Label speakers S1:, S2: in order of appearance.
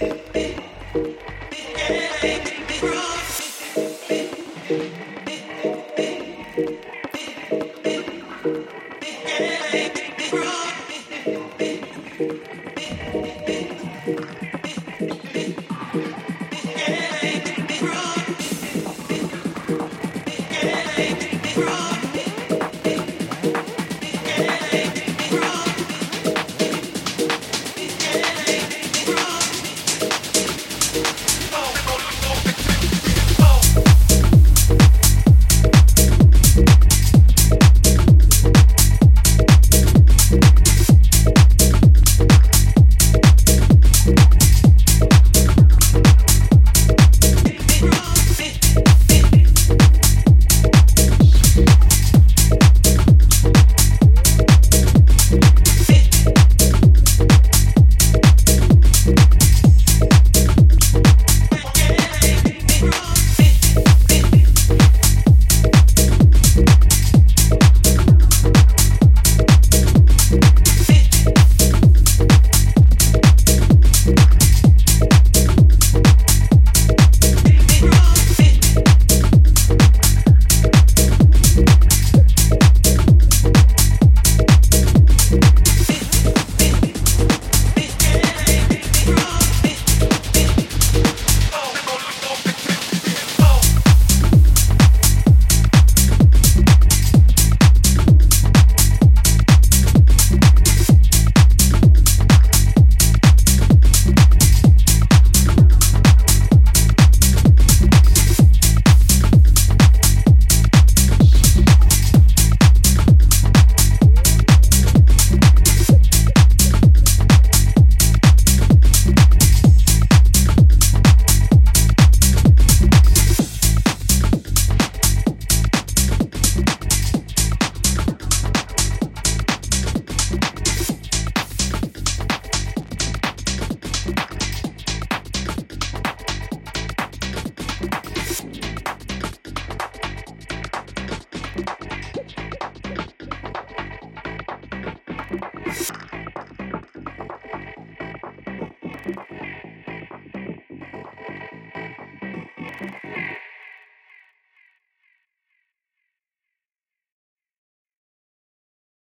S1: repetir. Thank you.